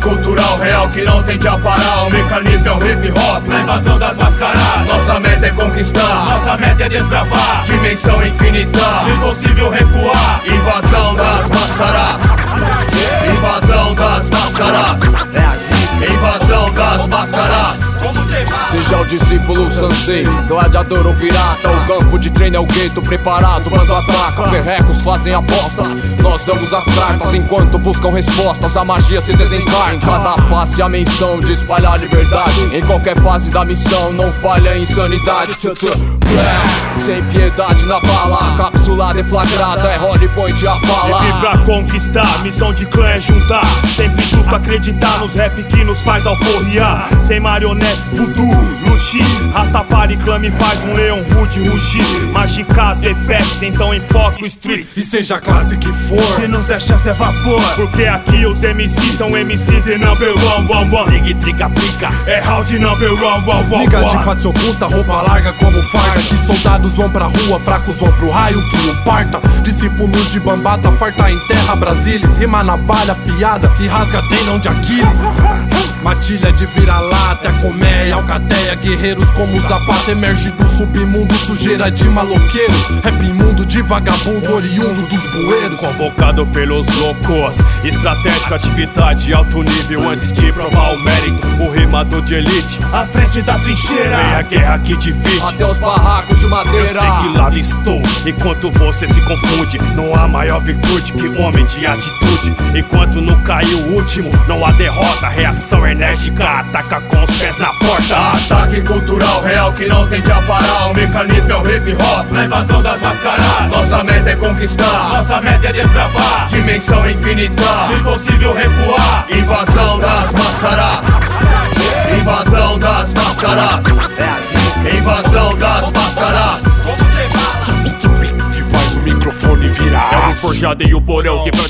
Cultural real que não tende a parar. O mecanismo é o hip hop, na invasão das máscaras. Nossa meta é conquistar, nossa meta é desbravar. Dimensão infinita, impossível recuar. Invasão Seja o discípulo Sansei, gladiador ou pirata. O campo de treino é o gueto preparado Bando ataca, ferrecos fazem apostas Nós damos as cartas. Enquanto buscam respostas A magia se desencarna. Cada face a menção de espalhar liberdade. Em qualquer fase da missão não falha a insanidade Sem piedade na bala Cápsula deflagrada é Holly Point a fala Vive pra conquistar, missão de clã é juntar. Sempre justo acreditar nos rap que nos faz alforriar. Sem marionetes, voodoo, luti. Rastafari clame faz um leão rude rugir. Magicas, effects, então enfoque o street. E seja a classe que for, Se nos chance é vapor. Porque aqui os MCs são MCs de number one, one, one. Triga, triga, pica. É round number one, one, one, Ligas de face oculta, roupa larga como farda Que soldados vão pra rua, fracos vão pro raio que o parta. Discípulos de bambata, farta em terra Brasilis Rima navalha afiada, que rasga tendão de Aquiles Matilha de vira-lata, colmeia, alcateia Guerreiros como Zapata, emerge do submundo Sujeira de maloqueiro, rap imundo de vagabundo Oriundo dos bueiros Convocado pelos loucos, estratégica atividade alto nível antes de provar o mérito. O rimador de elite, à frente da trincheira. Vem a guerra que divide. Até os barracos de Eu madeira sei que lado estou, enquanto você se confunde. Não há maior virtude que homem de atitude. Enquanto não caiu o último, não há derrota. Reação enérgica, ataca com os pés na porta. Ataque cultural real que não tende a parar. O mecanismo é o hip hop, na invasão das máscaras. Nossa meta é conquistar, nossa meta é desbravar. Dimensão infinita, impossível recuar. Invasão das máscaras. Invasão das máscaras. Invasão das máscaras. Que faz o microfone virar É o forjado e o porão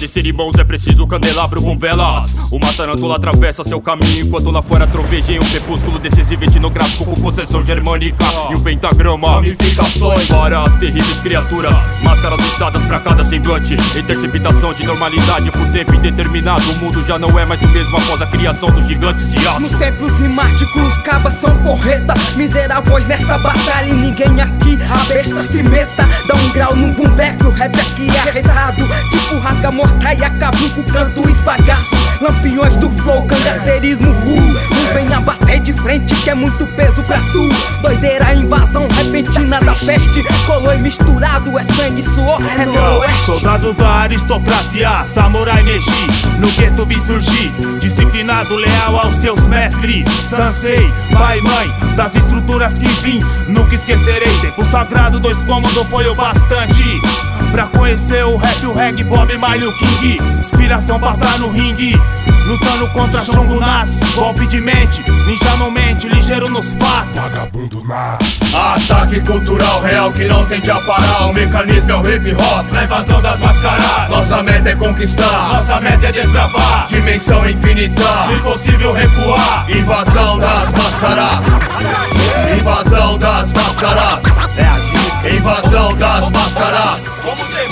descer irmãos é preciso candelabro com velas. Uma tarântula atravessa seu caminho enquanto lá fora troveja em um crepúsculo decisivo etnográfico com possessão germânica e um pentagrama. Ramificações. Para as terríveis criaturas, máscaras içadas pra cada semblante. Interceptação de normalidade por tempo indeterminado. O mundo já não é mais o mesmo após a criação dos gigantes de aço. Nos templos rimáticos, cabas são porreta. Miseráveis nessa batalha e ninguém aqui. A besta se meta, dá um grau no bumbeco. Rap aqui é arretado, tipo rasga morta e acaba com o canto esbagaço. Lampiões do flow, cangaceirismo, uh. Não venha bater de frente que é muito peso pra tu. Doideira, invasão repentina da peste. Colou e misturado, é sangue, suor, é noroeste. Soldado da aristocracia, samurai Meiji No gueto vi surgir, disciplinado, leal aos seus mestres Sansei, pai e mãe, das estruturas que vim Nunca esquecerei, tempo sagrado, dois cômodos foi o bastante Pra conhecer o rap, o reggae, Bob Marley, o King Inspiração pra estar no ringue Lutando contra Xongo Nasce, golpe de mente Ninja não mente, ligeiro nos fatos Vagabundo na Ataque cultural real que não tende a parar. O mecanismo é o hip hop, na invasão das máscaras. Nossa meta é conquistar, nossa meta é desbravar. Dimensão infinita, impossível recuar. Invasão das máscaras. Invasão das máscaras. Das máscaras. Como bala.